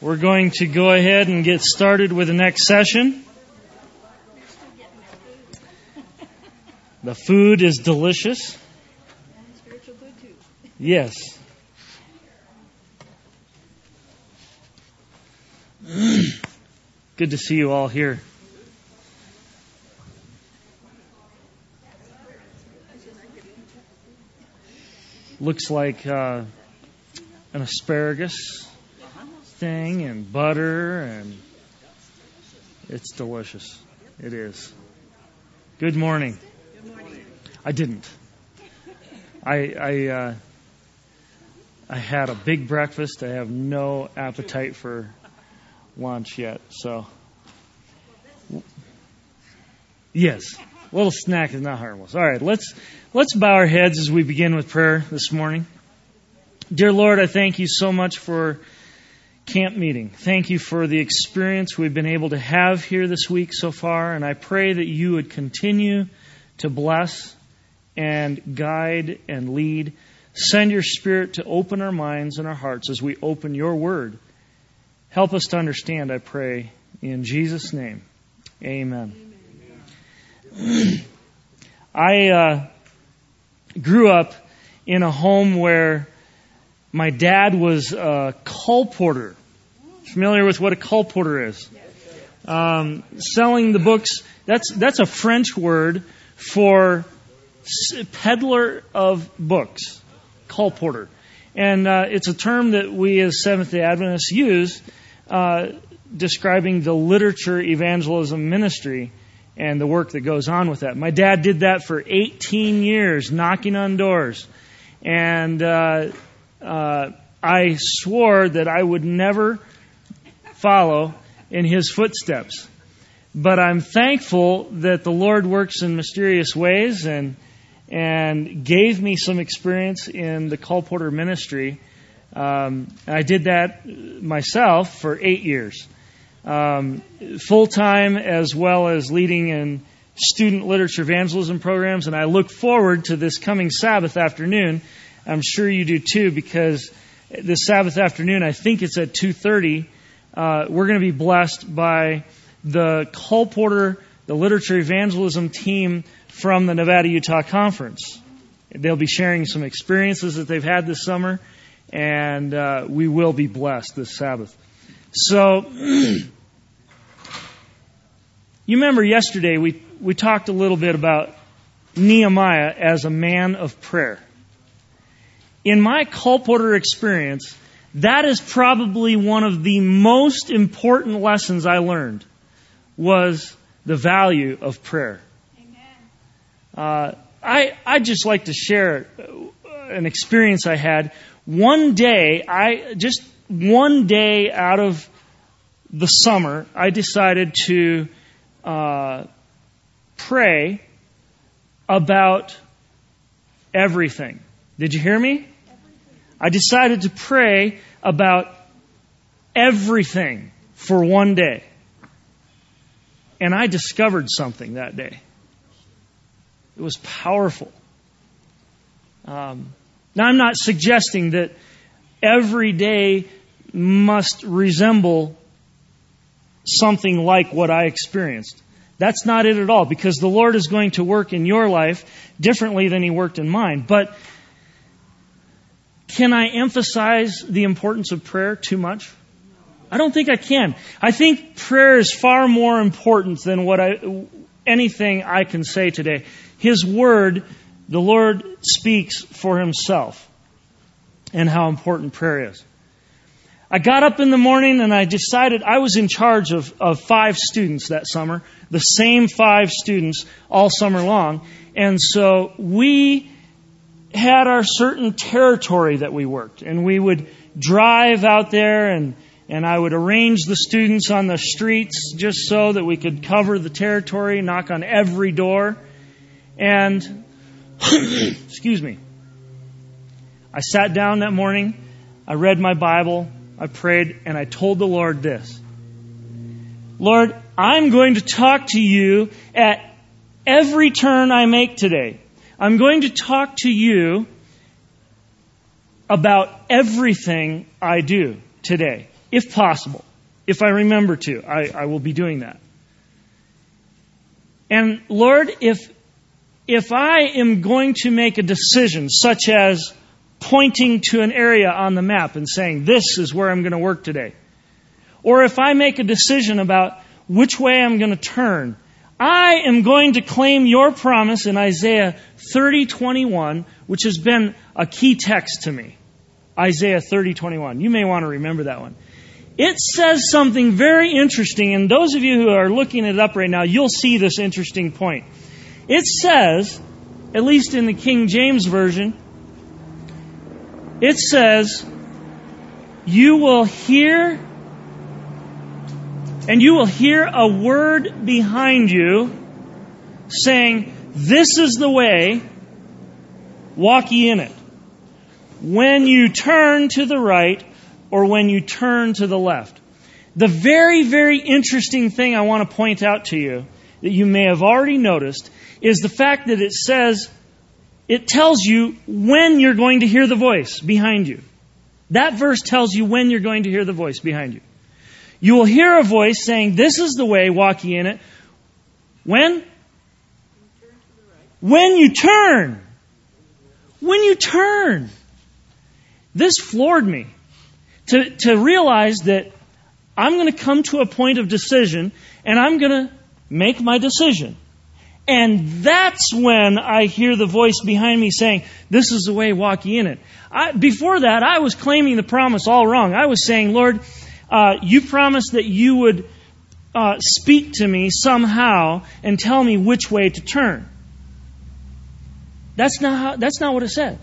We're going to go ahead and get started with the next session. The food is delicious. Yes. Good to see you all here. Looks like uh, an asparagus thing and butter and it's delicious. It is. Good morning. Good morning. I didn't. I I uh, I had a big breakfast. I have no appetite for lunch yet. So yes, a little snack is not harmless. All right, let's let's bow our heads as we begin with prayer this morning. Dear Lord, I thank you so much for camp meeting. Thank you for the experience we've been able to have here this week so far, and I pray that you would continue to bless and guide and lead. Send your Spirit to open our minds and our hearts as we open your word. Help us to understand, I pray, in Jesus' name. Amen. Amen. I uh, grew up in a home where my dad was a colporteur. Familiar with what a colporteur is? Um, selling the books. That's that's a French word for peddler of books. Colporteur, and uh, it's a term that we as Seventh Day Adventists use uh, describing the literature evangelism ministry and the work that goes on with that. My dad did that for 18 years, knocking on doors, and uh, uh, I swore that I would never follow in his footsteps. But I'm thankful that the Lord works in mysterious ways and and gave me some experience in the colporteur ministry. Um, I did that myself for eight years, um, full time as well as leading in student literature evangelism programs. And I look forward to this coming Sabbath afternoon I'm sure you do too, because this Sabbath afternoon, I think it's at 2:30. Uh, we're going to be blessed by the colporteur, the literature evangelism team from the Nevada Utah Conference. They'll be sharing some experiences that they've had this summer, and uh, we will be blessed this Sabbath. So, you remember yesterday we we talked a little bit about Nehemiah as a man of prayer in my colporteur experience, that is probably one of the most important lessons I learned was the value of prayer. Uh, I I just like to share an experience I had. One day, I just one day out of the summer, I decided to uh, pray about everything. Did you hear me? I decided to pray about everything for one day. And I discovered something that day. It was powerful. Um, now, I'm not suggesting that every day must resemble something like what I experienced. That's not it at all, because the Lord is going to work in your life differently than He worked in mine. But can I emphasize the importance of prayer too much? I don't think I can. I think prayer is far more important than what I, anything I can say today. His word, the Lord speaks for himself and how important prayer is. I got up in the morning and I decided I was in charge of, of five students that summer, the same five students all summer long. And so we had our certain territory that we worked, and we would drive out there and and I would arrange the students on the streets just so that we could cover the territory, knock on every door. And, excuse me, I sat down that morning, I read my Bible, I prayed, and I told the Lord this Lord, I'm going to talk to you at every turn I make today. I'm going to talk to you about everything I do today. if possible. If I remember to, I, I will be doing that. And Lord, if, if I am going to make a decision such as pointing to an area on the map and saying, this is where I'm going to work today, or if I make a decision about which way I'm going to turn, I am going to claim your promise in Isaiah 30:21, which has been a key text to me. Isaiah 30:21. You may want to remember that one. It says something very interesting, and those of you who are looking it up right now, you'll see this interesting point. It says, at least in the King James Version, it says, You will hear, and you will hear a word behind you saying, This is the way, walk ye in it. When you turn to the right, or when you turn to the left. The very, very interesting thing I want to point out to you that you may have already noticed is the fact that it says, it tells you when you're going to hear the voice behind you. That verse tells you when you're going to hear the voice behind you. You will hear a voice saying, This is the way, walk ye in it. When? When you turn. When you turn. This floored me to, to realize that I'm going to come to a point of decision and I'm going to make my decision. And that's when I hear the voice behind me saying, This is the way, walk ye in it. I, before that, I was claiming the promise all wrong. I was saying, Lord, uh, you promised that you would uh, speak to me somehow and tell me which way to turn. That's not, how, that's not what it says.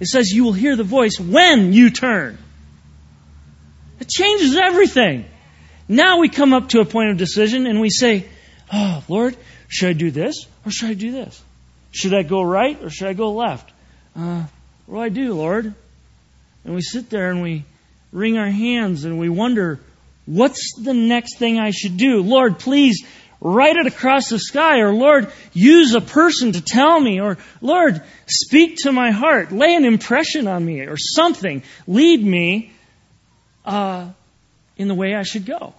It says you will hear the voice when you turn. It changes everything. Now we come up to a point of decision and we say, Oh, Lord, should I do this or should I do this? Should I go right or should I go left? Uh, what do I do, Lord? And we sit there and we wring our hands and we wonder, what's the next thing I should do? Lord, please write it across the sky, or Lord, use a person to tell me, or Lord, speak to my heart, lay an impression on me, or something. Lead me uh, in the way I should go.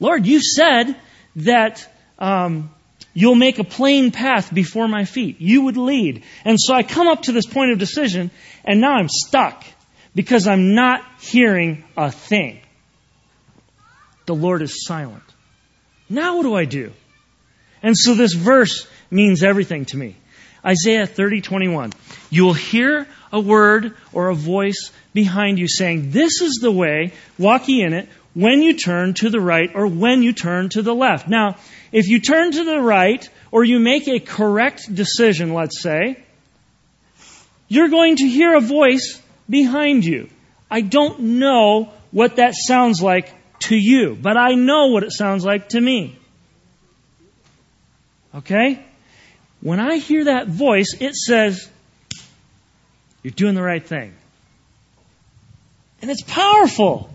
Lord, you said that um, you'll make a plain path before my feet. You would lead. And so I come up to this point of decision, and now I'm stuck because I'm not hearing a thing. The Lord is silent. Now what do I do? And so this verse means everything to me. Isaiah 30:21. You will hear a word or a voice behind you saying, This is the way, walk ye in it, when you turn to the right or when you turn to the left. Now, if you turn to the right or you make a correct decision, let's say, you're going to hear a voice behind you. I don't know what that sounds like to you, but I know what it sounds like to me. Okay? When I hear that voice, it says, You're doing the right thing. And it's powerful.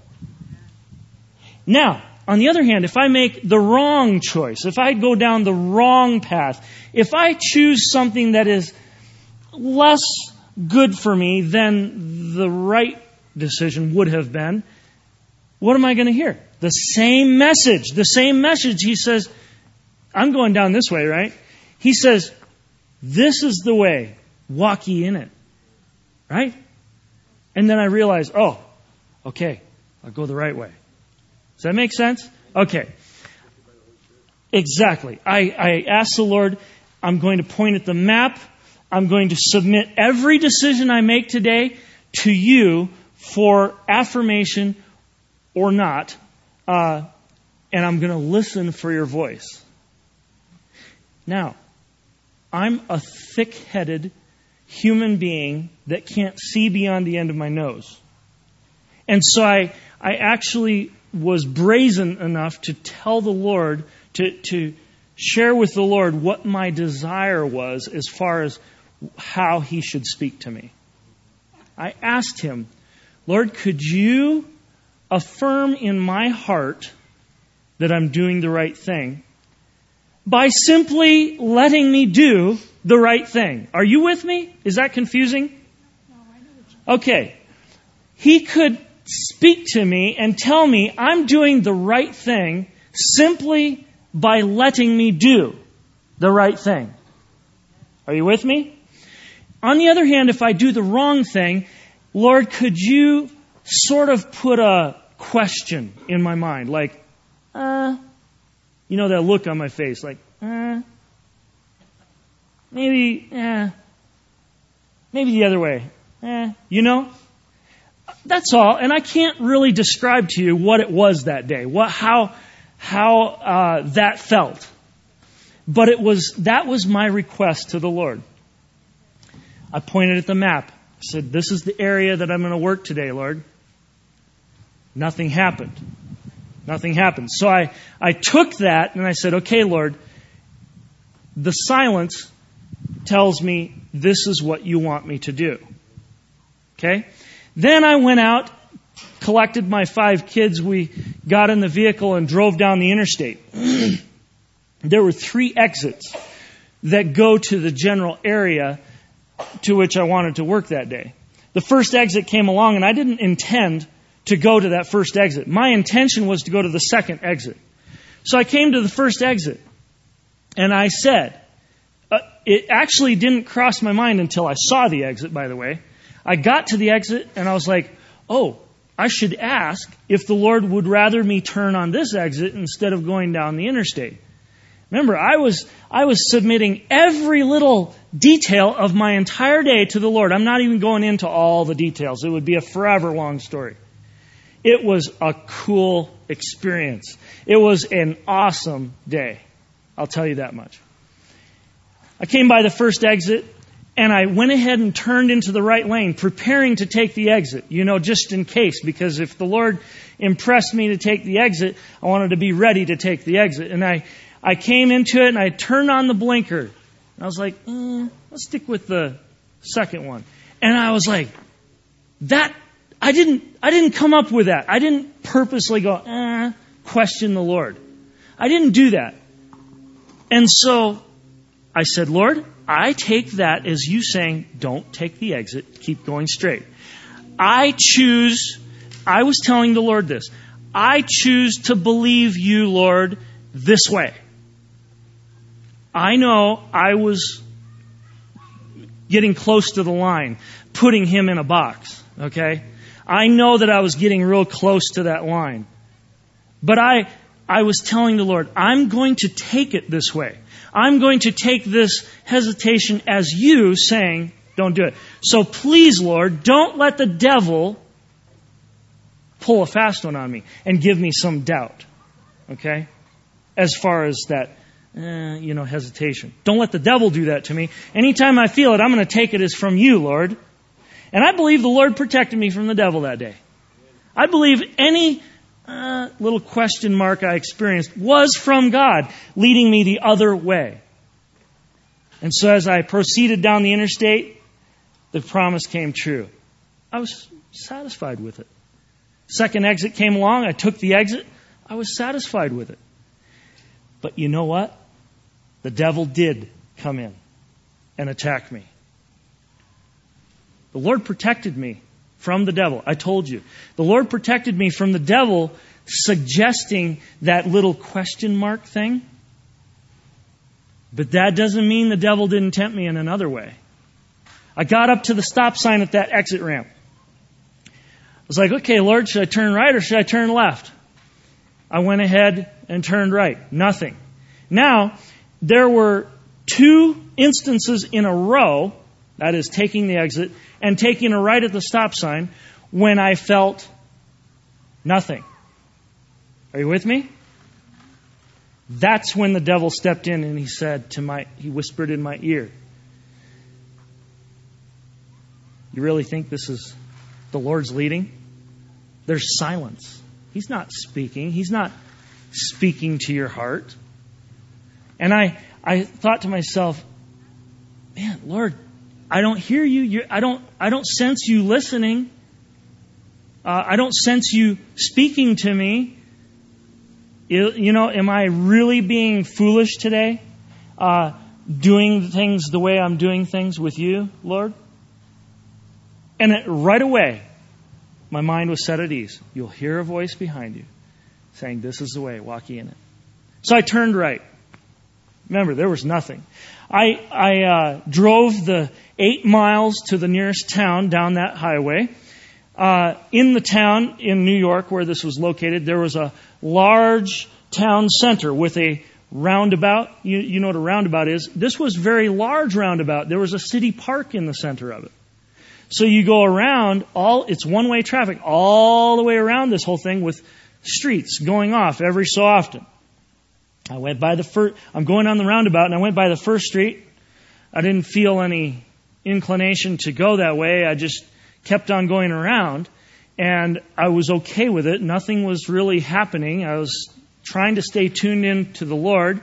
Now, on the other hand, if I make the wrong choice, if I go down the wrong path, if I choose something that is less good for me than the right decision would have been, what am I going to hear? The same message. The same message. He says, I'm going down this way, right? He says, This is the way. Walk ye in it. Right? And then I realize, oh, okay, I'll go the right way. Does that make sense? Okay. Exactly. I, I asked the Lord, I'm going to point at the map. I'm going to submit every decision I make today to you for affirmation or not, uh, and I'm going to listen for your voice. Now, I'm a thick headed human being that can't see beyond the end of my nose. And so I, I actually was brazen enough to tell the Lord, to, to share with the Lord what my desire was as far as how He should speak to me. I asked Him, Lord, could you affirm in my heart that I'm doing the right thing by simply letting me do the right thing. Are you with me? Is that confusing? Okay. He could speak to me and tell me I'm doing the right thing simply by letting me do the right thing. Are you with me? On the other hand, if I do the wrong thing, Lord, could you sort of put a question in my mind? Like, uh, you know that look on my face, like, uh, maybe, eh, maybe the other way. Eh, you know? That's all. And I can't really describe to you what it was that day, what, how, how uh, that felt. But it was, that was my request to the Lord. I pointed at the map. I said, This is the area that I'm going to work today, Lord. Nothing happened. Nothing happened. So I, I took that and I said, Okay, Lord, the silence tells me this is what you want me to do. Okay? Then I went out, collected my five kids. We got in the vehicle and drove down the interstate. there were three exits that go to the general area to which I wanted to work that day. The first exit came along and I didn't intend to go to that first exit. My intention was to go to the second exit. So I came to the first exit and I said, uh, it actually didn't cross my mind until I saw the exit, by the way. I got to the exit and I was like, oh, I should ask if the Lord would rather me turn on this exit instead of going down the interstate. Remember, I was, I was submitting every little detail of my entire day to the Lord. I'm not even going into all the details. It would be a forever long story. It was a cool experience. It was an awesome day. I'll tell you that much. I came by the first exit and I went ahead and turned into the right lane, preparing to take the exit, you know, just in case, because if the Lord impressed me to take the exit, I wanted to be ready to take the exit. And I, I came into it and I turned on the blinker. And I was like, mm, let's stick with the second one. And I was like, that, I didn't, I didn't come up with that. I didn't purposely go, eh, question the Lord. I didn't do that. And so I said, Lord, I take that as you saying, don't take the exit, keep going straight. I choose, I was telling the Lord this, I choose to believe you, Lord, this way. I know I was getting close to the line, putting him in a box, okay? I know that I was getting real close to that line. But I, I was telling the Lord, I'm going to take it this way. I'm going to take this hesitation as you saying, don't do it. So please, Lord, don't let the devil pull a fast one on me and give me some doubt. Okay? As far as that, eh, you know, hesitation. Don't let the devil do that to me. Anytime I feel it, I'm going to take it as from you, Lord. And I believe the Lord protected me from the devil that day. I believe any uh, little question mark I experienced was from God, leading me the other way. And so as I proceeded down the interstate, the promise came true. I was satisfied with it. Second exit came along, I took the exit, I was satisfied with it. But you know what? The devil did come in and attack me. The Lord protected me from the devil. I told you. The Lord protected me from the devil suggesting that little question mark thing. But that doesn't mean the devil didn't tempt me in another way. I got up to the stop sign at that exit ramp. I was like, okay, Lord, should I turn right or should I turn left? I went ahead and turned right. Nothing. Now, there were two instances in a row, that is taking the exit, and taking a right at the stop sign when I felt nothing. Are you with me? That's when the devil stepped in and he said to my, he whispered in my ear, You really think this is the Lord's leading? There's silence. He's not speaking. He's not speaking to your heart. And I, I thought to myself, man, Lord, I don't hear you. You're, I don't. I don't sense you listening. Uh, I don't sense you speaking to me. You, you know, am I really being foolish today? Uh, doing things the way I'm doing things with you, Lord? And it, right away, my mind was set at ease. You'll hear a voice behind you saying, This is the way, walk in it. So I turned right. Remember, there was nothing. I, I uh, drove the eight miles to the nearest town down that highway. Uh, in the town in New York where this was located, there was a large town center with a roundabout. You, you know what a roundabout is. This was very large roundabout. There was a city park in the center of it. So you go around all, it's one way traffic all the way around this whole thing with streets going off every so often. I went by the first, I'm going on the roundabout and I went by the first street. I didn't feel any inclination to go that way. I just kept on going around and I was okay with it. Nothing was really happening. I was trying to stay tuned in to the Lord.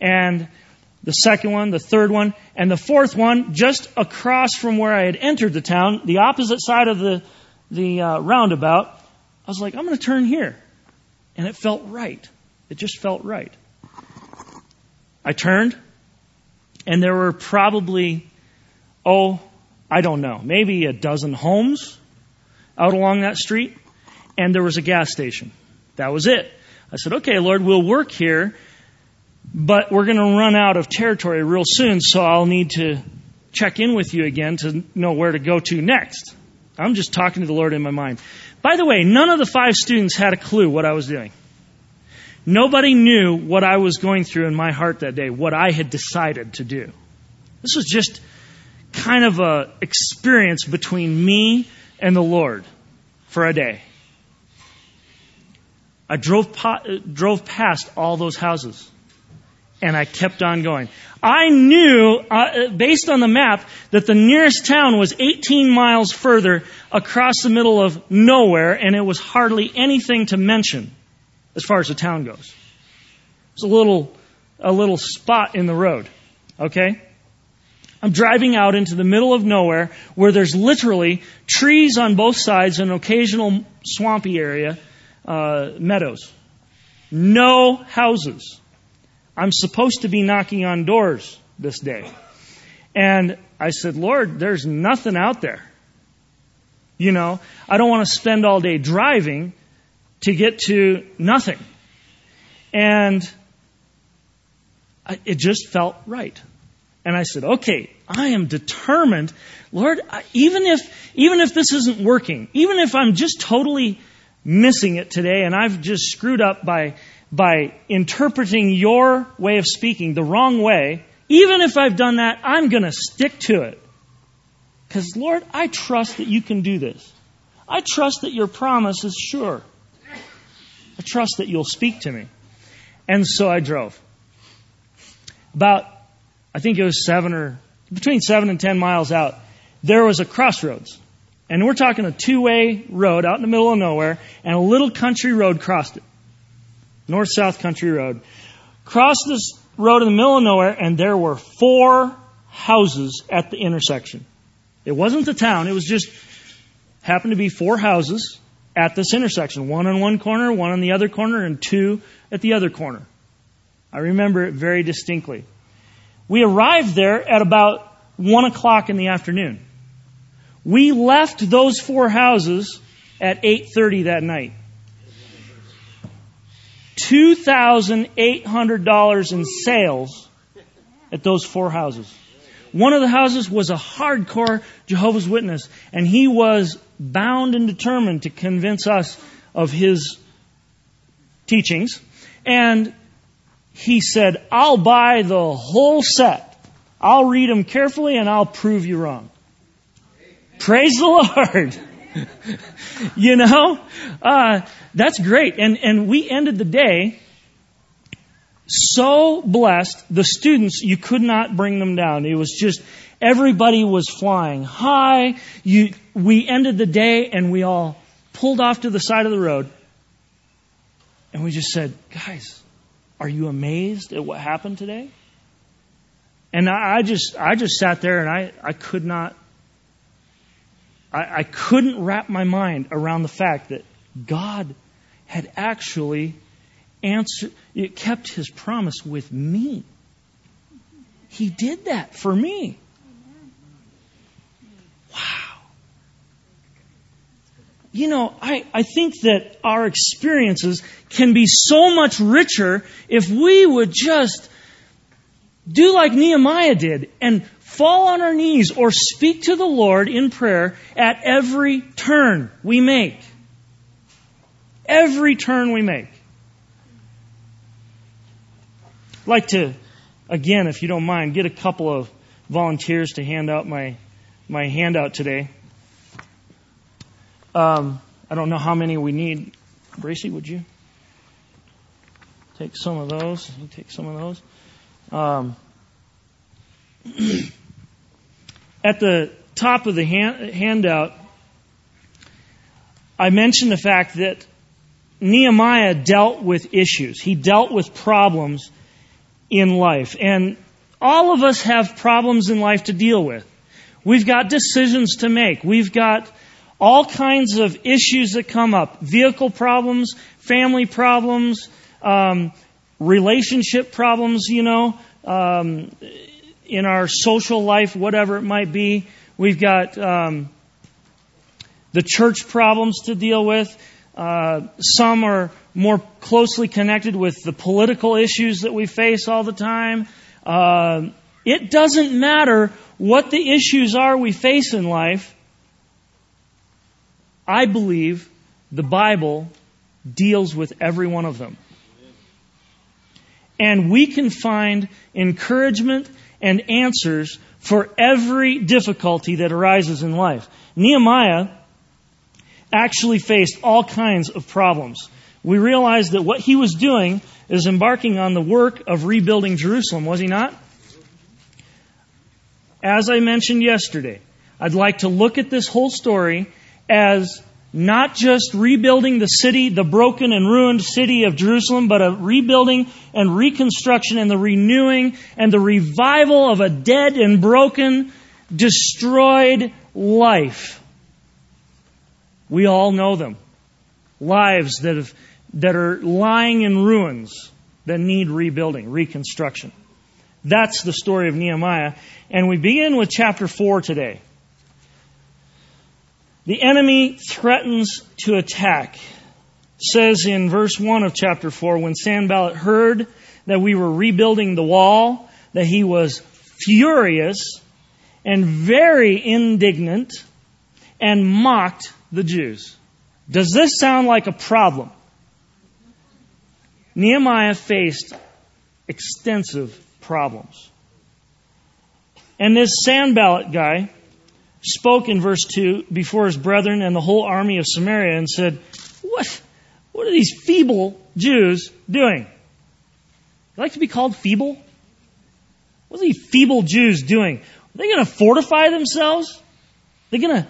And the second one, the third one, and the fourth one, just across from where I had entered the town, the opposite side of the, the uh, roundabout, I was like, I'm going to turn here. And it felt right. It just felt right. I turned, and there were probably, oh, I don't know, maybe a dozen homes out along that street, and there was a gas station. That was it. I said, okay, Lord, we'll work here, but we're going to run out of territory real soon, so I'll need to check in with you again to know where to go to next. I'm just talking to the Lord in my mind. By the way, none of the five students had a clue what I was doing. Nobody knew what I was going through in my heart that day, what I had decided to do. This was just kind of a experience between me and the Lord for a day. I drove, po- drove past all those houses and I kept on going. I knew, uh, based on the map, that the nearest town was 18 miles further across the middle of nowhere, and it was hardly anything to mention as far as the town goes. It's a little, a little spot in the road. Okay? I'm driving out into the middle of nowhere where there's literally trees on both sides and an occasional swampy area, uh, meadows. No houses. I'm supposed to be knocking on doors this day. And I said, Lord, there's nothing out there. You know, I don't want to spend all day driving to get to nothing. And it just felt right. And I said, okay, I am determined, Lord, even if, even if this isn't working, even if I'm just totally missing it today and I've just screwed up by, by interpreting your way of speaking the wrong way, even if I've done that, I'm going to stick to it. Because, Lord, I trust that you can do this. I trust that your promise is sure. I trust that you'll speak to me. And so I drove. About, I think it was seven or, between seven and ten miles out, there was a crossroads. And we're talking a two way road out in the middle of nowhere, and a little country road crossed it. North south country road. Crossed this road in the middle of nowhere, and there were four houses at the intersection. It wasn't the town, it was just happened to be four houses at this intersection. One on one corner, one on the other corner, and two at the other corner. I remember it very distinctly. We arrived there at about one o'clock in the afternoon. We left those four houses at 8.30 that night. $2,800 in sales at those four houses. One of the houses was a hardcore Jehovah's Witness, and he was bound and determined to convince us of his teachings. And he said, I'll buy the whole set. I'll read them carefully and I'll prove you wrong. Praise the Lord. you know, uh, that's great. And, and we ended the day so blessed. The students, you could not bring them down. It was just, everybody was flying high. You, we ended the day and we all pulled off to the side of the road. And we just said, guys, are you amazed at what happened today? And I, I just, I just sat there and I, I could not, I, I couldn't wrap my mind around the fact that God had actually answered, it kept his promise with me. He did that for me. Wow. you know, I, I think that our experiences can be so much richer if we would just do like Nehemiah did and fall on our knees or speak to the Lord in prayer at every turn we make. Every turn we make. I'd like to, again, if you don't mind, get a couple of volunteers to hand out my, my handout today. Um, I don't know how many we need. Bracy, would you take some of those? You take some of those. Um, at the top of the hand, handout, I mentioned the fact that Nehemiah dealt with issues. He dealt with problems in life. And all of us have problems in life to deal with. We've got decisions to make. We've got all kinds of issues that come up vehicle problems, family problems, um, relationship problems, you know, um, in our social life, whatever it might be. We've got um, the church problems to deal with. Uh, some are more closely connected with the political issues that we face all the time. Uh, it doesn't matter what the issues are we face in life. I believe the Bible deals with every one of them. And we can find encouragement and answers for every difficulty that arises in life. Nehemiah actually faced all kinds of problems. We realize that what he was doing is embarking on the work of rebuilding Jerusalem, was he not? As I mentioned yesterday, I'd like to look at this whole story as not just rebuilding the city, the broken and ruined city of Jerusalem, but a rebuilding and reconstruction and the renewing and the revival of a dead and broken, destroyed life. We all know them. Lives that have, that are lying in ruins that need rebuilding, reconstruction. That's the story of Nehemiah. And we begin with chapter 4 today. The enemy threatens to attack. says in verse 1 of chapter 4, when Sanballat heard that we were rebuilding the wall, that he was furious and very indignant and mocked the Jews. Does this sound like a problem? Nehemiah faced extensive problems. And this Sanballat guy, spoke in verse 2 before his brethren and the whole army of Samaria and said, What, what are these feeble Jews doing? You like to be called feeble? What are these feeble Jews doing? Are they going to fortify themselves? Are they going to,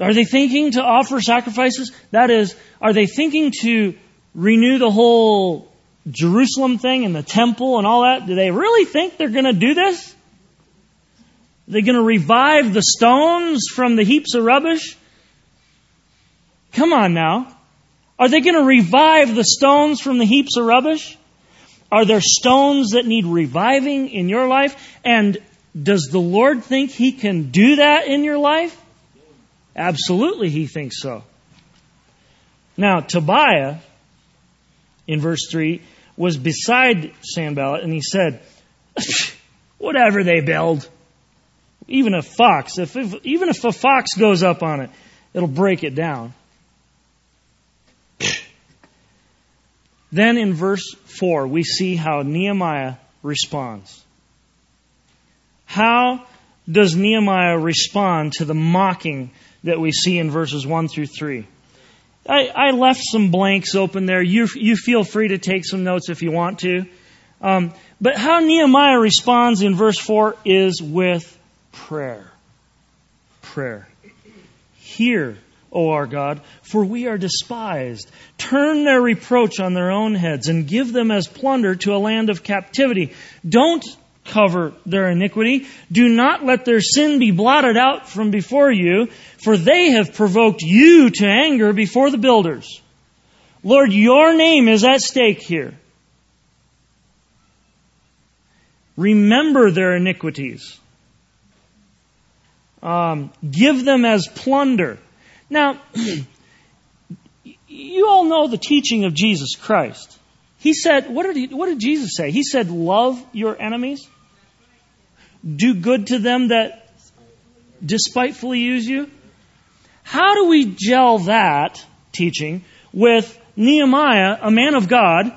are they thinking to offer sacrifices? That is, are they thinking to renew the whole Jerusalem thing and the temple and all that? Do they really think they're going to do this? Are they going to revive the stones from the heaps of rubbish? Come on now. Are they going to revive the stones from the heaps of rubbish? Are there stones that need reviving in your life? And does the Lord think He can do that in your life? Absolutely, He thinks so. Now, Tobiah, in verse 3, was beside Sanballat and he said, Whatever they build, even a fox, if, if, even if a fox goes up on it, it'll break it down. then in verse 4, we see how Nehemiah responds. How does Nehemiah respond to the mocking that we see in verses 1 through 3? I, I left some blanks open there. You, you feel free to take some notes if you want to. Um, but how Nehemiah responds in verse 4 is with prayer. Prayer. Hear, O our God, for we are despised. Turn their reproach on their own heads and give them as plunder to a land of captivity. Don't cover their iniquity. Do not let their sin be blotted out from before you, for they have provoked you to anger before the builders. Lord, your name is at stake here. Remember their iniquities um, give them as plunder. Now, you all know the teaching of Jesus Christ. He said, what did, he, what did Jesus say? He said, love your enemies. Do good to them that despitefully use you. How do we gel that teaching with Nehemiah, a man of God,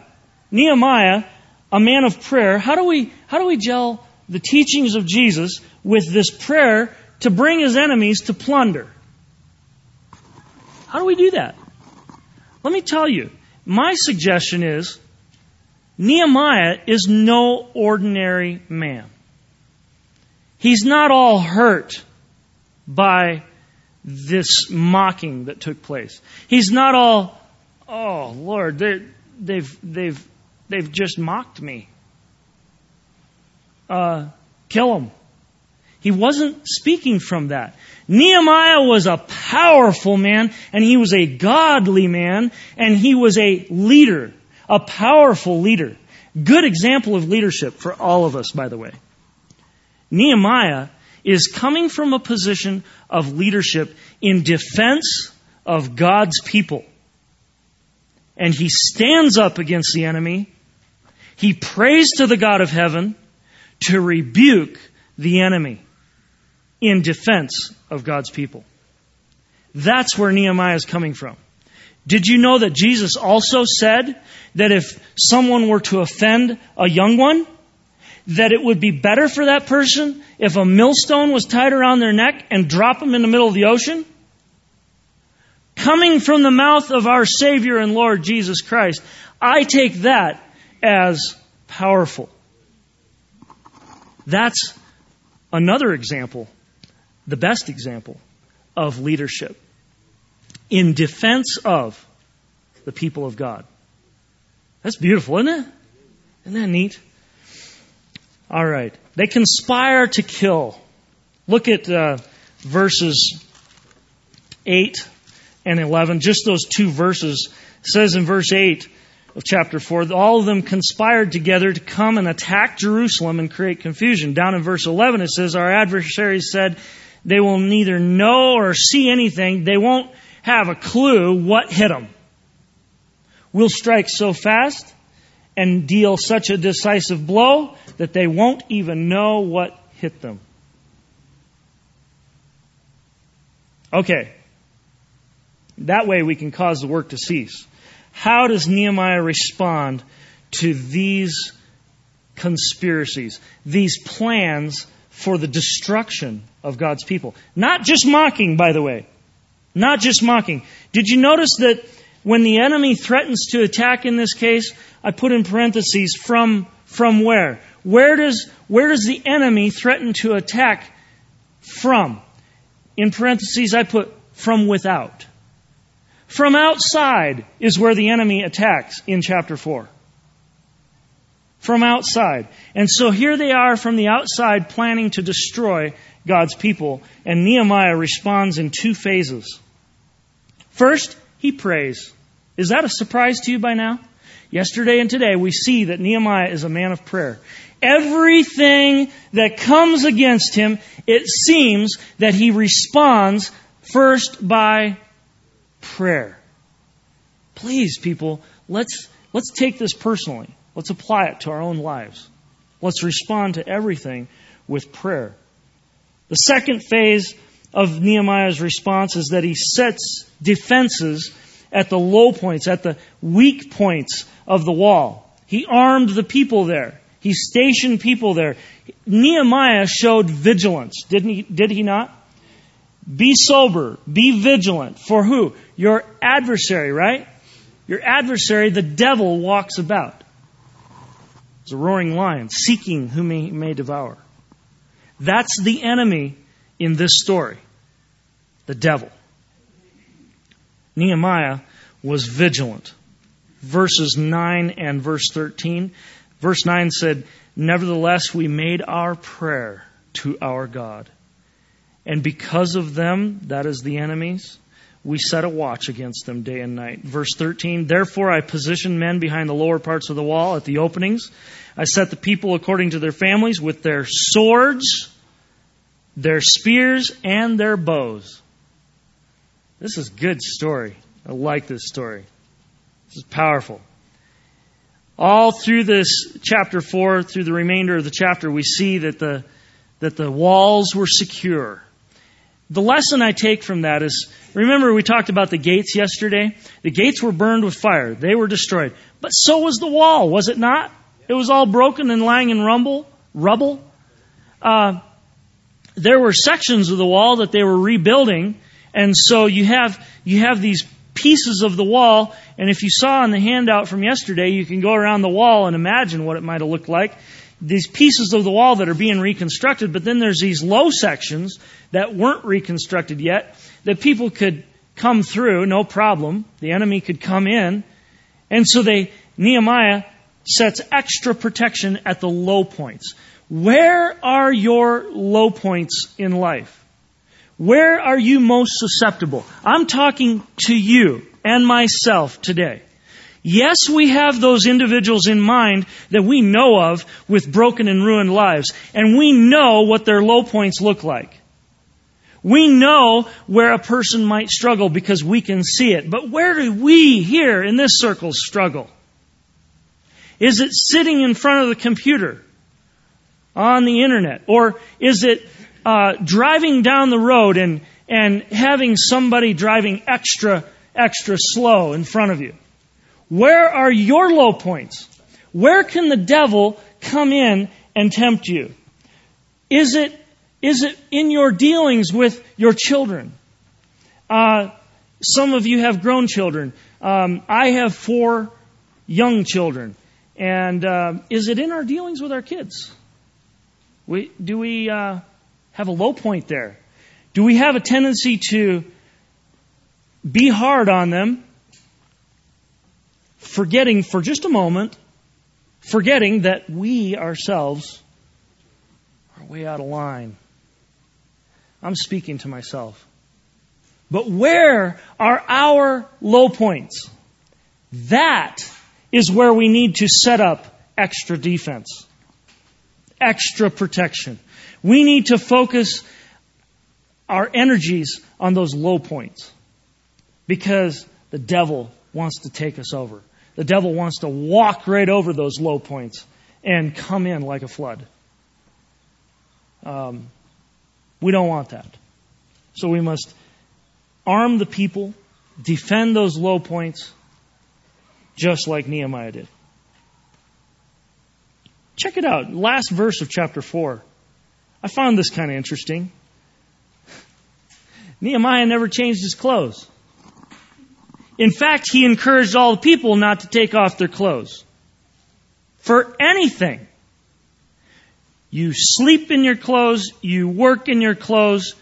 Nehemiah, a man of prayer? How do we, how do we gel the teachings of Jesus with this prayer to bring his enemies to plunder? How do we do that? Let me tell you, my suggestion is Nehemiah is no ordinary man. He's not all hurt by this mocking that took place. He's not all, oh Lord, they've they've they've just mocked me. Uh, kill him. He wasn't speaking from that. Nehemiah was a powerful man, and he was a godly man, and he was a leader, a powerful leader. Good example of leadership for all of us, by the way. Nehemiah is coming from a position of leadership in defense of God's people. And he stands up against the enemy. He prays to the God of heaven to rebuke the enemy in defense of God's people. That's where Nehemiah is coming from. Did you know that Jesus also said that if someone were to offend a young one, that it would be better for that person if a millstone was tied around their neck and drop them in the middle of the ocean? Coming from the mouth of our Savior and Lord Jesus Christ, I take that as powerful. That's another example, the best example of leadership in defense of the people of God. That's beautiful, isn't it? Isn't that neat? All right. They conspire to kill. Look at uh, verses 8 and 11. Just those two verses. It says in verse 8 of chapter 4, all of them conspired together to come and attack Jerusalem and create confusion. Down in verse 11 it says, Our adversaries said, they will neither know or see anything. They won't have a clue what hit them. We'll strike so fast and deal such a decisive blow that they won't even know what hit them. Okay. That way we can cause the work to cease. How does Nehemiah respond to these conspiracies, these plans for the destruction of God's people? Not just mocking, by the way. Not just mocking. Did you notice that when the enemy threatens to attack in this case, I put in parentheses from from where? Where does where does the enemy threaten to attack from? In parentheses I put from without. From outside is where the enemy attacks in chapter 4. From outside. And so here they are from the outside planning to destroy God's people. And Nehemiah responds in two phases. First, he prays. Is that a surprise to you by now? Yesterday and today, we see that Nehemiah is a man of prayer. Everything that comes against him, it seems that he responds first by prayer. Please, people, let's, let's take this personally. Let's apply it to our own lives. Let's respond to everything with prayer. The second phase of Nehemiah's response is that he sets defenses at the low points, at the weak points of the wall. He armed the people there. He stationed people there. Nehemiah showed vigilance, didn't he, did he not? Be sober, be vigilant. For who? Your adversary, right? Your adversary, the devil, walks about. As a roaring lion, seeking whom he may devour. That's the enemy in this story. The devil. Nehemiah was vigilant. Verses 9 and verse 13. Verse 9 said, Nevertheless, we made our prayer to our God. And because of them, that is the enemies, we set a watch against them day and night. Verse 13, Therefore I positioned men behind the lower parts of the wall at the openings. I set the people according to their families with their swords, their spears, and their bows. This is a good story. I like this story. This is powerful. All through this chapter 4, through the remainder of the chapter, we see that the, that the walls were secure. The lesson I take from that is remember, we talked about the gates yesterday? The gates were burned with fire, they were destroyed. But so was the wall, was it not? It was all broken and lying in rumble, rubble. Uh, there were sections of the wall that they were rebuilding, and so you have you have these pieces of the wall, and if you saw on the handout from yesterday, you can go around the wall and imagine what it might have looked like these pieces of the wall that are being reconstructed, but then there's these low sections that weren't reconstructed yet that people could come through, no problem. The enemy could come in. And so they, Nehemiah sets extra protection at the low points. Where are your low points in life? Where are you most susceptible? I'm talking to you and myself today. Yes, we have those individuals in mind that we know of with broken and ruined lives, and we know what their low points look like. We know where a person might struggle because we can see it. But where do we here in this circle struggle? Is it sitting in front of the computer on the internet? Or is it uh, driving down the road and, and having somebody driving extra, extra slow in front of you? Where are your low points? Where can the devil come in and tempt you? Is it, is it in your dealings with your children? Uh, some of you have grown children. Um, I have four young children. And uh, is it in our dealings with our kids? We, do we uh, have a low point there? Do we have a tendency to be hard on them forgetting for just a moment, forgetting that we ourselves are way out of line. I'm speaking to myself. But where are our low points? That is where we need to set up extra defense, extra protection. We need to focus our energies on those low points because the devil wants to take us over. The devil wants to walk right over those low points and come in like a flood. Um, we don't want that. So we must arm the people, defend those low points, just like Nehemiah did. Check it out. Last verse of chapter 4. I found this kind of interesting. Nehemiah never changed his clothes. In fact, he encouraged all the people not to take off their clothes. For anything. You sleep in your clothes, you work in your clothes.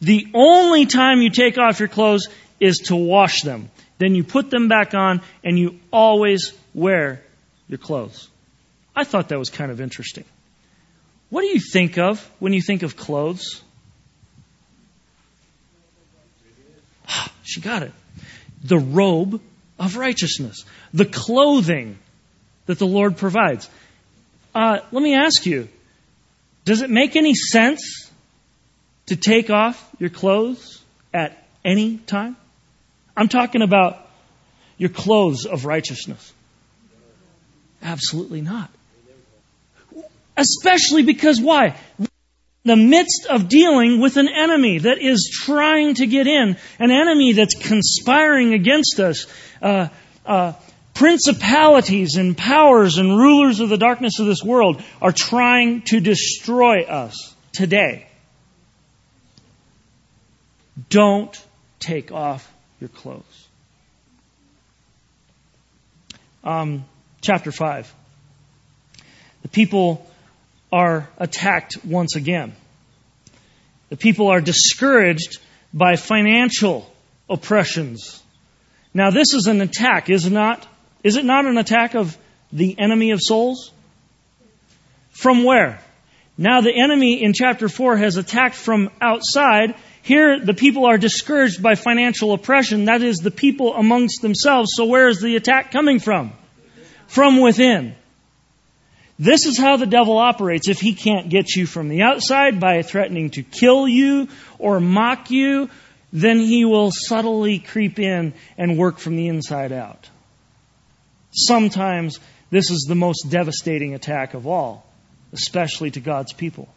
The only time you take off your clothes is to wash them. Then you put them back on and you always wear your clothes. I thought that was kind of interesting. What do you think of when you think of clothes? she got it the robe of righteousness, the clothing that the Lord provides. Uh, let me ask you, does it make any sense to take off your clothes at any time? I'm talking about your clothes of righteousness. Absolutely not. Especially because why? the midst of dealing with an enemy that is trying to get in, an enemy that's conspiring against us, uh, uh, principalities and powers and rulers of the darkness of this world are trying to destroy us today. Don't take off your clothes. Um, chapter 5. The people are attacked once again. The people are discouraged by financial oppressions. Now this is an attack, is it not? Is it not an attack of the enemy of souls? From where? Now the enemy in chapter 4 has attacked from outside. Here the people are discouraged by financial oppression. That is the people amongst themselves. So where is the attack coming from? From within. This is how the devil operates if he can't get you from the outside by threatening to kill you or mock you, then he will subtly creep in and work from the inside out. sometimes this is the most devastating attack of all, especially to God's people.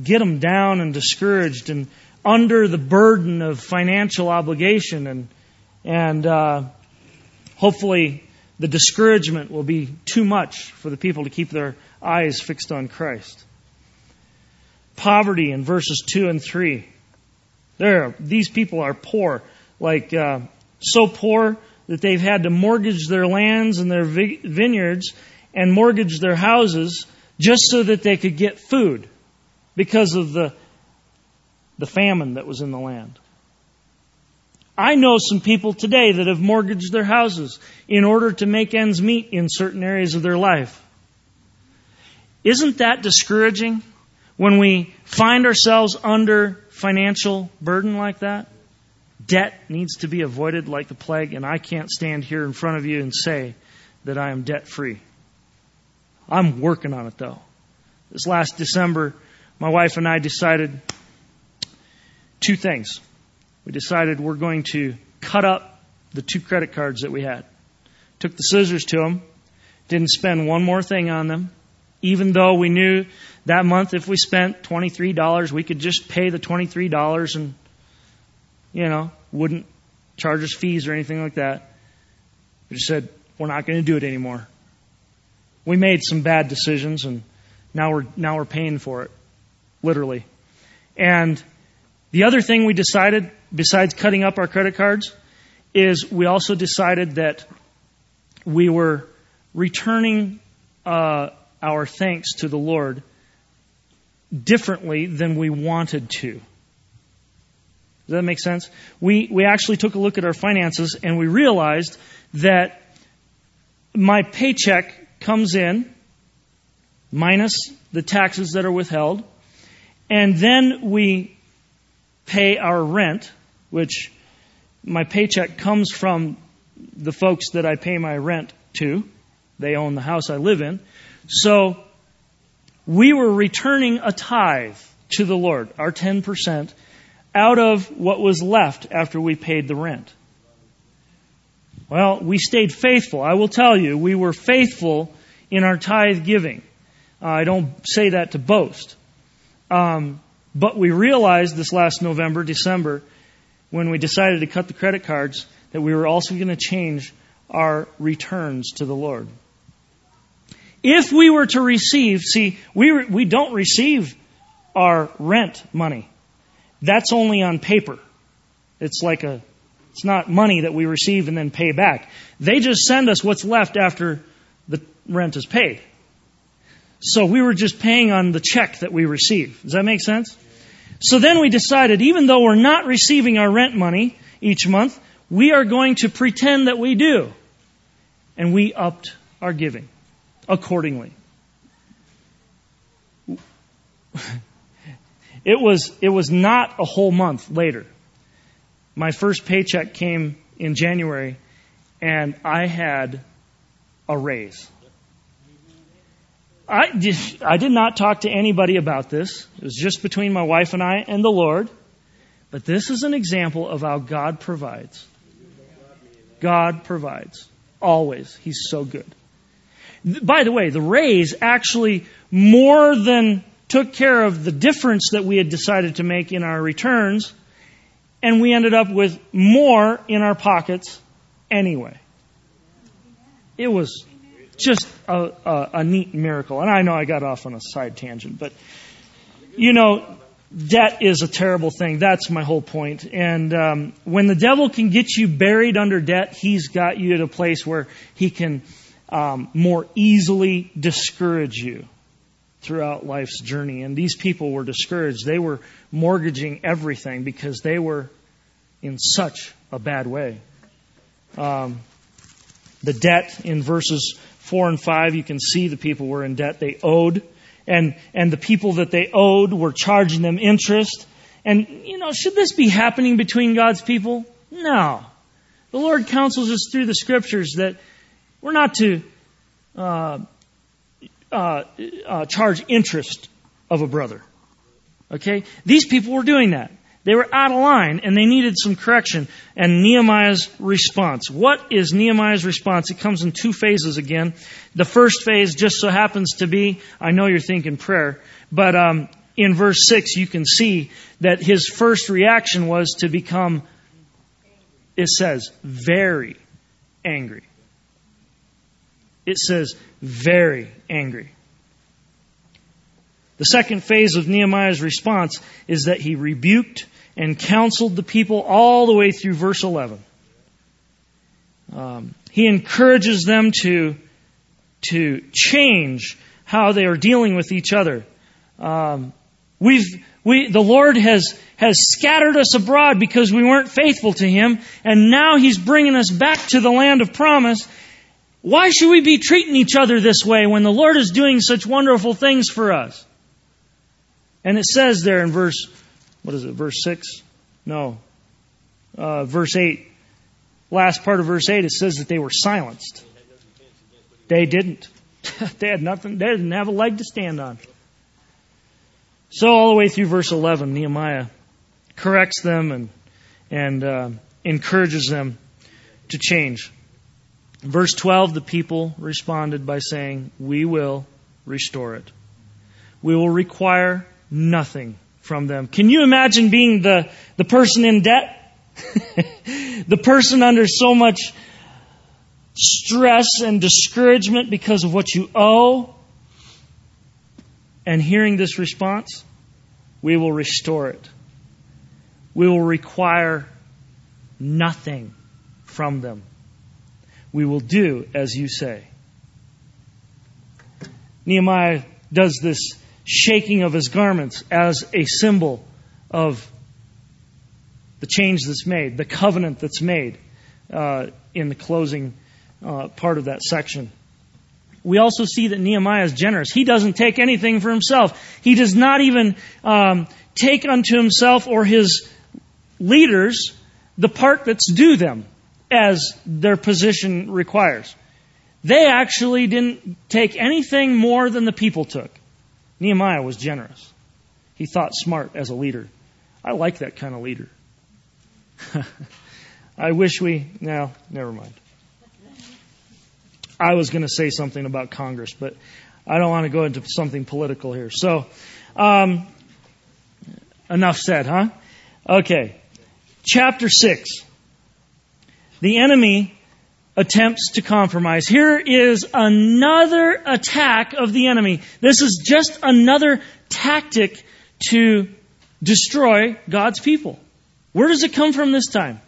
Get them down and discouraged and under the burden of financial obligation and and uh, hopefully the discouragement will be too much for the people to keep their eyes fixed on Christ. Poverty in verses two and three. There, these people are poor, like uh, so poor that they've had to mortgage their lands and their vineyards and mortgage their houses just so that they could get food because of the the famine that was in the land. I know some people today that have mortgaged their houses in order to make ends meet in certain areas of their life. Isn't that discouraging when we find ourselves under financial burden like that? Debt needs to be avoided like the plague, and I can't stand here in front of you and say that I am debt free. I'm working on it though. This last December, my wife and I decided two things. We decided we're going to cut up the two credit cards that we had. Took the scissors to them, didn't spend one more thing on them, even though we knew that month if we spent $23, we could just pay the $23 and, you know, wouldn't charge us fees or anything like that. We just said, we're not going to do it anymore. We made some bad decisions and now we're, now we're paying for it. Literally. And the other thing we decided, besides cutting up our credit cards, is we also decided that we were returning uh, our thanks to the Lord differently than we wanted to. Does that make sense? We, we actually took a look at our finances and we realized that my paycheck comes in minus the taxes that are withheld, and then we pay our rent, which my paycheck comes from the folks that I pay my rent to. They own the house I live in. So we were returning a tithe to the Lord, our 10%, out of what was left after we paid the rent. Well, we stayed faithful. I will tell you, we were faithful in our tithe giving. Uh, I don't say that to boast. Um, but we realized this last November, December, when we decided to cut the credit cards, that we were also going to change our returns to the Lord. If we were to receive, see, we, re, we don't receive our rent money. That's only on paper. It's like a, it's not money that we receive and then pay back. They just send us what's left after the rent is paid. So we were just paying on the check that we receive. Does that make sense? So then we decided, even though we're not receiving our rent money each month, we are going to pretend that we do. And we upped our giving accordingly. It was, it was not a whole month later. My first paycheck came in January and I had a raise. I I did not talk to anybody about this. It was just between my wife and I and the Lord. But this is an example of how God provides. God provides. Always. He's so good. By the way, the raise actually more than took care of the difference that we had decided to make in our returns, and we ended up with more in our pockets anyway. It was just a, a, a neat miracle. And I know I got off on a side tangent, but you know, debt is a terrible thing. That's my whole point. And um, when the devil can get you buried under debt, he's got you at a place where he can um, more easily discourage you throughout life's journey. And these people were discouraged. They were mortgaging everything because they were in such a bad way. Um, the debt in verses 4 and 5, you can see the people were in debt. They owed. And, and the people that they owed were charging them interest. And, you know, should this be happening between God's people? No. The Lord counsels us through the scriptures that we're not to uh, uh, uh, charge interest of a brother. Okay? These people were doing that. They were out of line and they needed some correction. And Nehemiah's response. What is Nehemiah's response? It comes in two phases again. The first phase just so happens to be, I know you're thinking prayer, but um, in verse 6 you can see that his first reaction was to become, it says, very angry. It says, very angry. The second phase of Nehemiah's response is that he rebuked and counseled the people all the way through verse 11. Um, he encourages them to, to change how they are dealing with each other. Um, we've, we, the Lord has, has scattered us abroad because we weren't faithful to Him, and now He's bringing us back to the land of promise. Why should we be treating each other this way when the Lord is doing such wonderful things for us? And it says there in verse what is it, verse 6? No. Uh, verse 8. Last part of verse 8, it says that they were silenced. They didn't. they had nothing, they didn't have a leg to stand on. So all the way through verse 11, Nehemiah corrects them and, and uh, encourages them to change. verse 12, the people responded by saying, We will restore it. We will require nothing from them. Can you imagine being the, the person in debt? the person under so much stress and discouragement because of what you owe? And hearing this response, we will restore it. We will require nothing from them. We will do as you say. Nehemiah does this shaking of his garments as a symbol of the change that's made, the covenant that's made uh, in the closing uh, part of that section. We also see that Nehemiah is generous. He doesn't take anything for himself. He does not even um, take unto himself or his leaders the part that's due them as their position requires. They actually didn't take anything more than the people took. Nehemiah was generous. He thought smart as a leader. I like that kind of leader. I wish we. No, never mind. I was going to say something about Congress, but I don't want to go into something political here. So, um, enough said, huh? Okay. Chapter 6. The enemy attempts to compromise. Here is another attack of the enemy. This is just another tactic to destroy God's people. Where does it come from this time?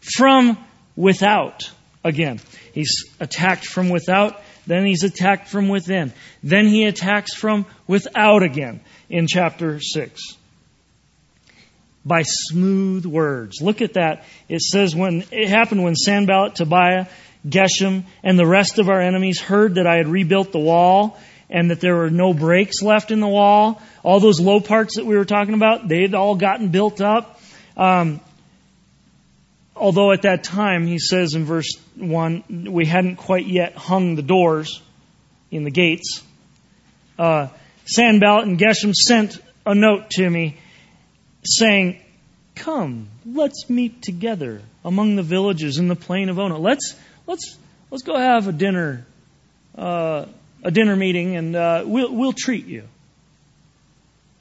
From without. Again, he's attacked from without, then he's attacked from within. Then he attacks from without again in chapter 6 by smooth words. Look at that. It says when it happened when Sanballat, Tobiah, Geshem, and the rest of our enemies heard that I had rebuilt the wall and that there were no breaks left in the wall. All those low parts that we were talking about, they had all gotten built up. Um, although at that time, he says in verse 1, we hadn't quite yet hung the doors in the gates. Uh, Sanballat and Geshem sent a note to me saying, Come, let's meet together among the villages in the plain of Ono. Let's, let's, let's go have a dinner, uh, a dinner meeting, and uh, we'll, we'll treat you.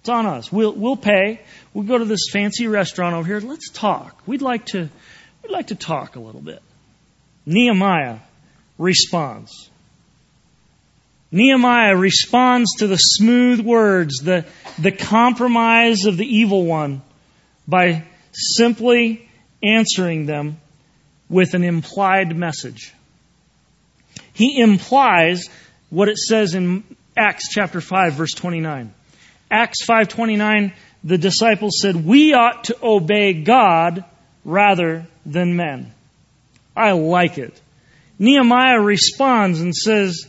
It's on us. We'll, we'll pay. We'll go to this fancy restaurant over here. Let's talk. We'd like to, we'd like to talk a little bit. Nehemiah responds. Nehemiah responds to the smooth words, the, the compromise of the evil one, by simply answering them with an implied message. He implies what it says in Acts chapter 5 verse 29. Acts 5:29 the disciples said, "We ought to obey God rather than men." I like it. Nehemiah responds and says,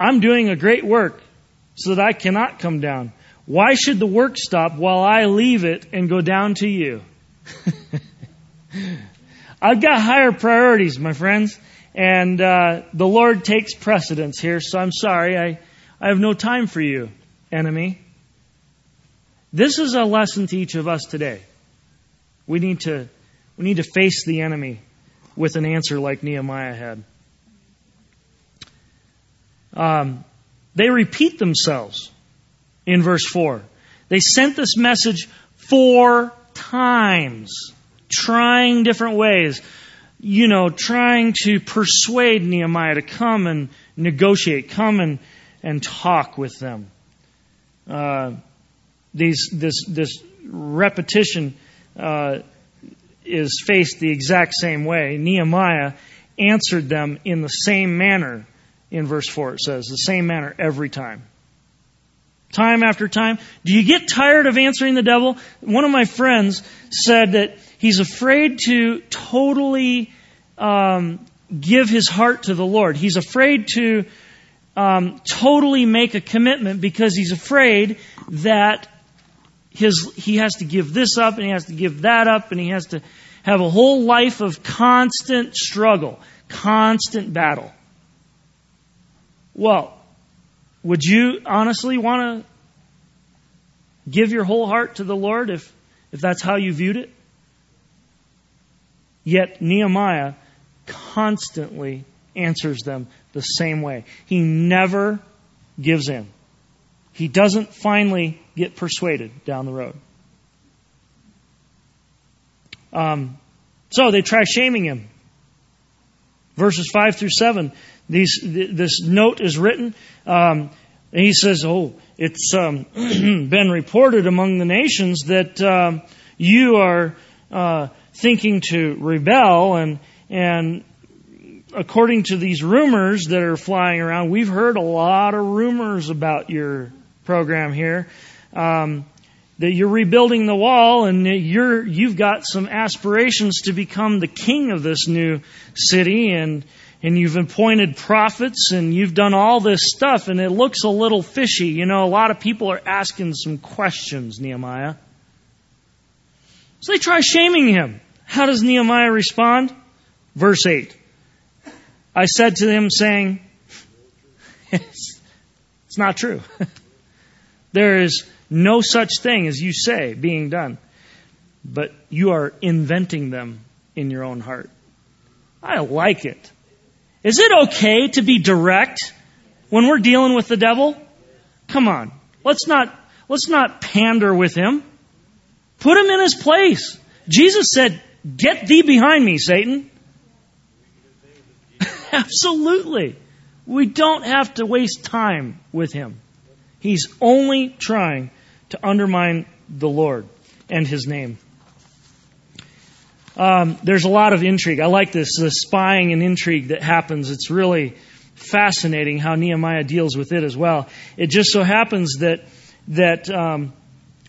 I'm doing a great work so that I cannot come down. Why should the work stop while I leave it and go down to you? I've got higher priorities, my friends, and uh, the Lord takes precedence here, so I'm sorry. I, I have no time for you, enemy. This is a lesson to each of us today. We need to, we need to face the enemy with an answer like Nehemiah had. Um, they repeat themselves in verse 4. They sent this message four times, trying different ways. You know, trying to persuade Nehemiah to come and negotiate, come and, and talk with them. Uh, these, this, this repetition uh, is faced the exact same way. Nehemiah answered them in the same manner. In verse 4, it says, the same manner every time. Time after time. Do you get tired of answering the devil? One of my friends said that he's afraid to totally um, give his heart to the Lord. He's afraid to um, totally make a commitment because he's afraid that his he has to give this up and he has to give that up and he has to have a whole life of constant struggle, constant battle. Well, would you honestly want to give your whole heart to the Lord if, if that's how you viewed it? Yet Nehemiah constantly answers them the same way. He never gives in. He doesn't finally get persuaded down the road. Um, so they try shaming him. Verses 5 through 7, these, this note is written. Um, and he says, Oh, it's um, been reported among the nations that um, you are uh, thinking to rebel, and, and according to these rumors that are flying around, we've heard a lot of rumors about your program here. Um, that you're rebuilding the wall and you're you've got some aspirations to become the king of this new city and and you've appointed prophets and you've done all this stuff and it looks a little fishy. You know, a lot of people are asking some questions, Nehemiah. So they try shaming him. How does Nehemiah respond? Verse 8. I said to them saying, it's, it's not true. there is no such thing as you say being done, but you are inventing them in your own heart. I like it. Is it okay to be direct when we're dealing with the devil? Come on. Let's not, let's not pander with him. Put him in his place. Jesus said, get thee behind me, Satan. Absolutely. We don't have to waste time with him. He's only trying to undermine the Lord and his name. Um, there's a lot of intrigue. I like this, the spying and intrigue that happens. It's really fascinating how Nehemiah deals with it as well. It just so happens that that um,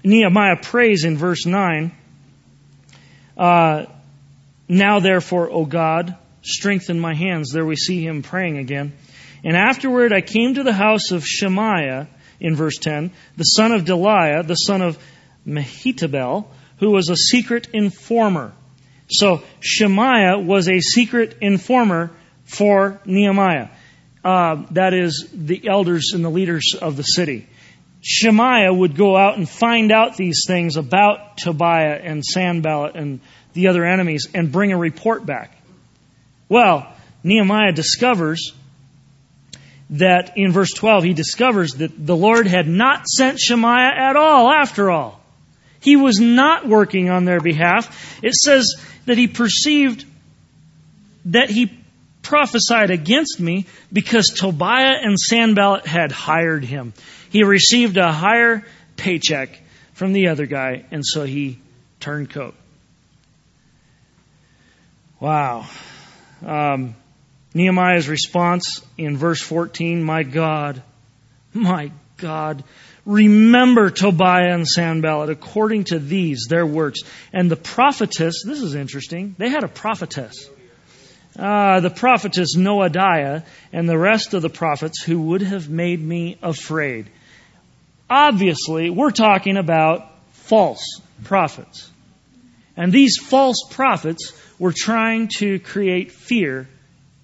Nehemiah prays in verse nine. Uh, now therefore, O God, strengthen my hands. There we see him praying again. And afterward, I came to the house of Shemaiah in verse 10, the son of Deliah, the son of Mehetabel, who was a secret informer. So Shemaiah was a secret informer for Nehemiah. Uh, that is the elders and the leaders of the city. Shemaiah would go out and find out these things about Tobiah and Sanballat and the other enemies and bring a report back. Well, Nehemiah discovers that in verse 12, he discovers that the Lord had not sent Shemaiah at all, after all. He was not working on their behalf. It says that he perceived that he prophesied against me because Tobiah and Sanballat had hired him. He received a higher paycheck from the other guy, and so he turned coat. Wow. Um, Nehemiah's response in verse 14, My God, my God, remember Tobiah and Sanballat according to these, their works. And the prophetess, this is interesting, they had a prophetess. Uh, the prophetess Noadiah and the rest of the prophets who would have made me afraid. Obviously, we're talking about false prophets. And these false prophets were trying to create fear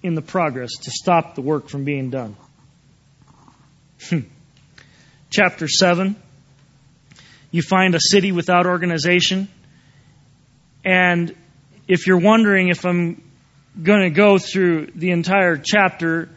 in the progress to stop the work from being done. Chapter 7. you find a city without organization. And if you're wondering if I'm going to go through the entire chapter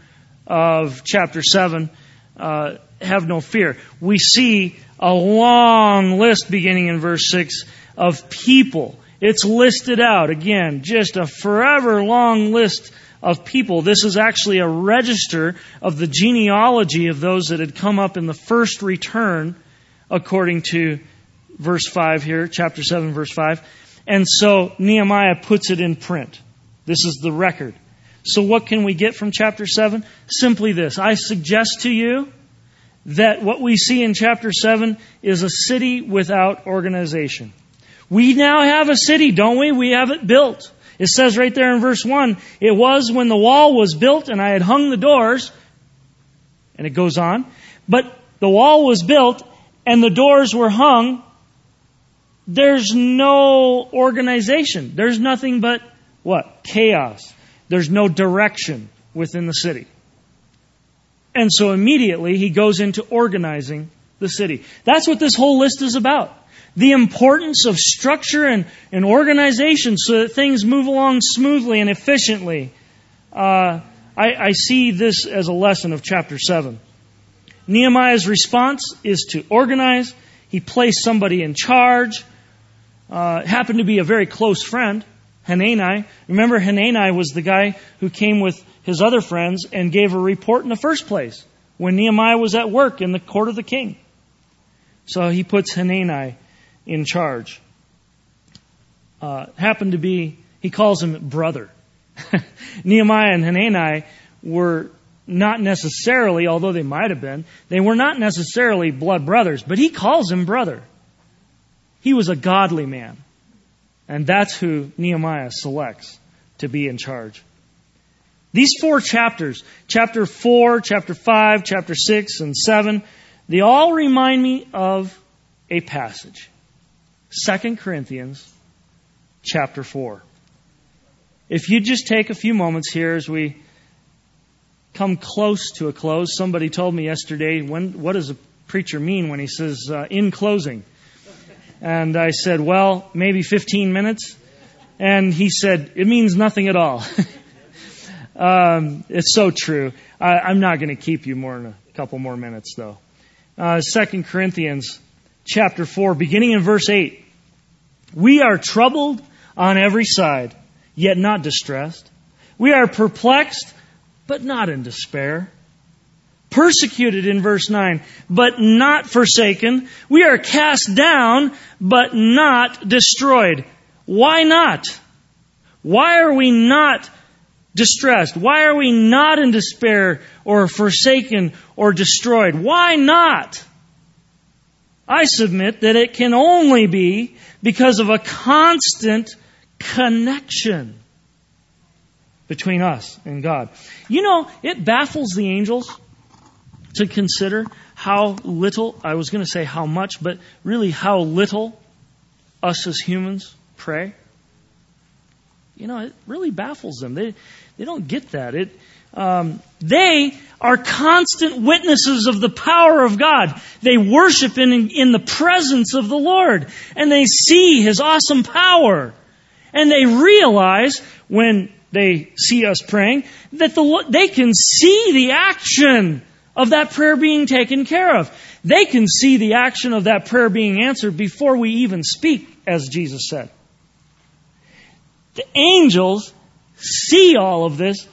of chapter 7, uh, have no fear. We see a long list beginning in verse 6 of people. It's listed out. Again, just a forever long list of people. This is actually a register of the genealogy of those that had come up in the first return, according to verse 5 here, chapter 7, verse 5. And so Nehemiah puts it in print. This is the record. So what can we get from chapter 7? Simply this. I suggest to you that what we see in chapter 7 is a city without organization. We now have a city, don't we? We have it built. It says right there in verse 1, it was when the wall was built and I had hung the doors, and it goes on, but the wall was built and the doors were hung. There's no organization. There's nothing but what? Chaos. There's no direction within the city. And so immediately he goes into organizing the city. That's what this whole list is about. The importance of structure and, and organization so that things move along smoothly and efficiently. Uh, I, I see this as a lesson of chapter 7. Nehemiah's response is to organize. He placed somebody in charge. Uh, happened to be a very close friend, Hanani. Remember, Hanani was the guy who came with his other friends and gave a report in the first place when Nehemiah was at work in the court of the king. So he puts Hanani in charge. Uh, happened to be, he calls him brother. Nehemiah and Hanani were not necessarily, although they might have been, they were not necessarily blood brothers, but he calls him brother. He was a godly man. And that's who Nehemiah selects to be in charge. These four chapters, chapter 4, chapter 5, chapter 6, and 7, they all remind me of a passage. 2 Corinthians chapter 4. If you just take a few moments here as we come close to a close, somebody told me yesterday, when, what does a preacher mean when he says, uh, in closing? And I said, well, maybe 15 minutes. And he said, it means nothing at all. Um, it's so true. I, am not going to keep you more than a couple more minutes, though. Uh, 2 Corinthians chapter 4, beginning in verse 8. We are troubled on every side, yet not distressed. We are perplexed, but not in despair. Persecuted in verse 9, but not forsaken. We are cast down, but not destroyed. Why not? Why are we not distressed? Why are we not in despair or forsaken or destroyed? Why not? I submit that it can only be because of a constant connection between us and God. You know, it baffles the angels to consider how little, I was going to say how much, but really how little us as humans pray. You know, it really baffles them. They, they don't get that. It, um, they are constant witnesses of the power of God. They worship in, in the presence of the Lord and they see His awesome power. And they realize when they see us praying that the, they can see the action of that prayer being taken care of. They can see the action of that prayer being answered before we even speak, as Jesus said. The angels see all of this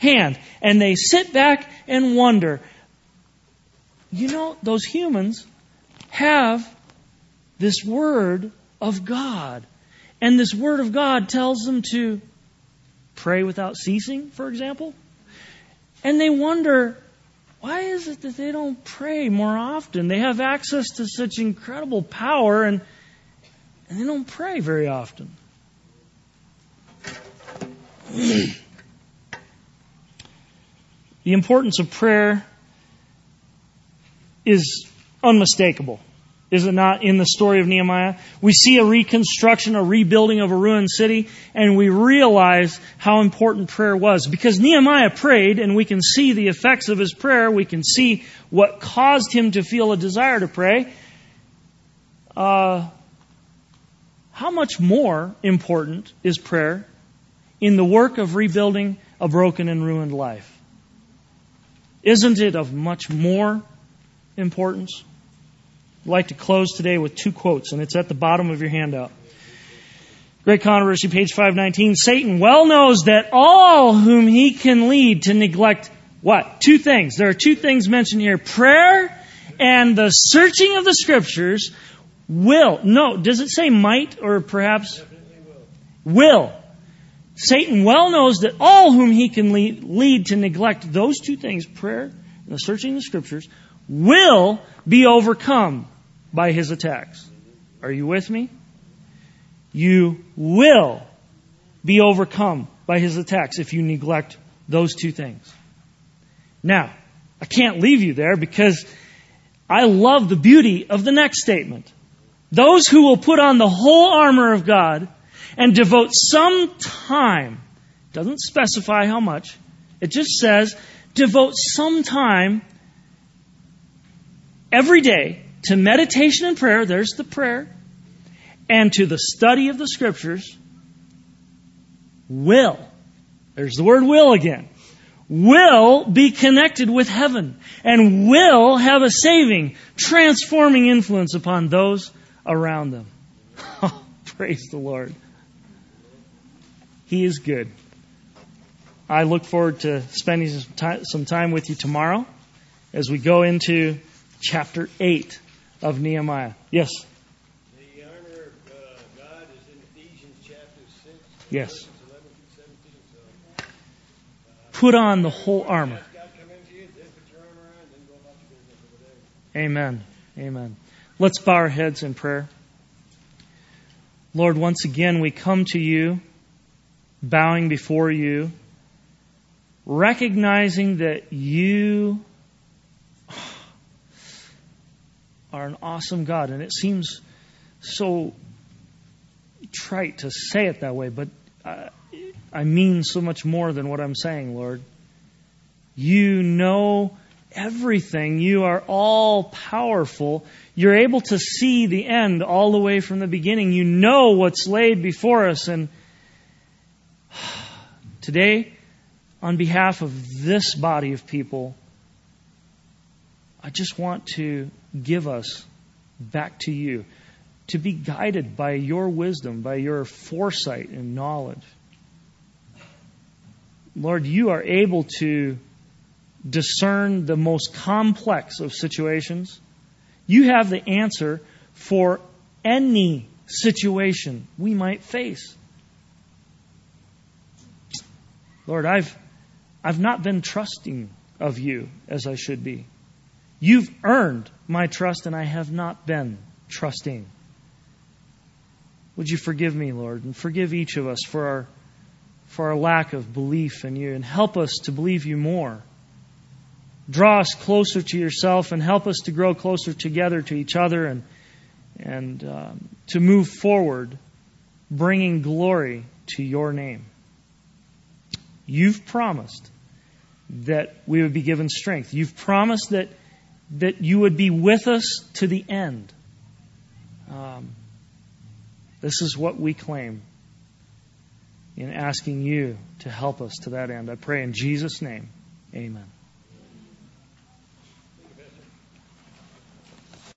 firsthand. And they sit back and wonder, you know, those humans have this Word of God. And this Word of God tells them to pray without ceasing, for example. And they wonder, why is it that they don't pray more often? They have access to such incredible power and, and they don't pray very often. the importance of prayer is unmistakable. Is it not in the story of Nehemiah? We see a reconstruction, a rebuilding of a ruined city, and we realize how important prayer was. Because Nehemiah prayed, and we can see the effects of his prayer. We can see what caused him to feel a desire to pray. uh, how much more important is prayer in the work of rebuilding a broken and ruined life? Isn't it of much more importance? I'd like to close today with two quotes, and it's at the bottom of your handout. Great Controversy, page 519. Satan well knows that all whom he can lead to neglect what? Two things. There are two things mentioned here. Prayer and the searching of the scriptures will. No, does it say might or perhaps? Will. Satan well knows that all whom he can lead, lead to neglect those two things, prayer and the searching of the scriptures, will be overcome by his attacks. Are you with me? You will be overcome by his attacks if you neglect those two things. Now, I can't leave you there because I love the beauty of the next statement. Those who will put on the whole armor of God and devote some time, doesn't specify how much, it just says devote some time every day to meditation and prayer, there's the prayer, and to the study of the scriptures, will, there's the word will again, will be connected with heaven and will have a saving, transforming influence upon those around them. Praise the Lord. He is good. I look forward to spending some time with you tomorrow as we go into chapter 8 of Nehemiah. Yes? The armor of uh, God is in Ephesians chapter 6. Yes. 11 through 17. So, Put on the whole armor. ask God come into you, then put your armor on, then go about your business for the day. Amen. Amen. Let's bow our heads in prayer. Lord, once again we come to you, bowing before you, recognizing that you are an awesome God. And it seems so trite to say it that way, but I, mean so much more than what I'm saying, Lord. You know everything. You are all powerful. You're able to see the end all the way from the beginning. You know what's laid before us. And today, on behalf of this body of people, I just want to give us back to you to be guided by your wisdom, by your foresight and knowledge. Lord, you are able to discern the most complex of situations. You have the answer for any situation we might face. Lord, I've, I've not been trusting of you as I should be. You've earned my trust, and I have not been trusting. Would you forgive me, Lord, and forgive each of us for our, for our lack of belief in you, and help us to believe you more. Draw us closer to yourself, and help us to grow closer together to each other, and and um, to move forward, bringing glory to your name. You've promised that we would be given strength. You've promised that that you would be with us to the end. Um, this is what we claim in asking you to help us to that end. I pray in Jesus' name. Amen.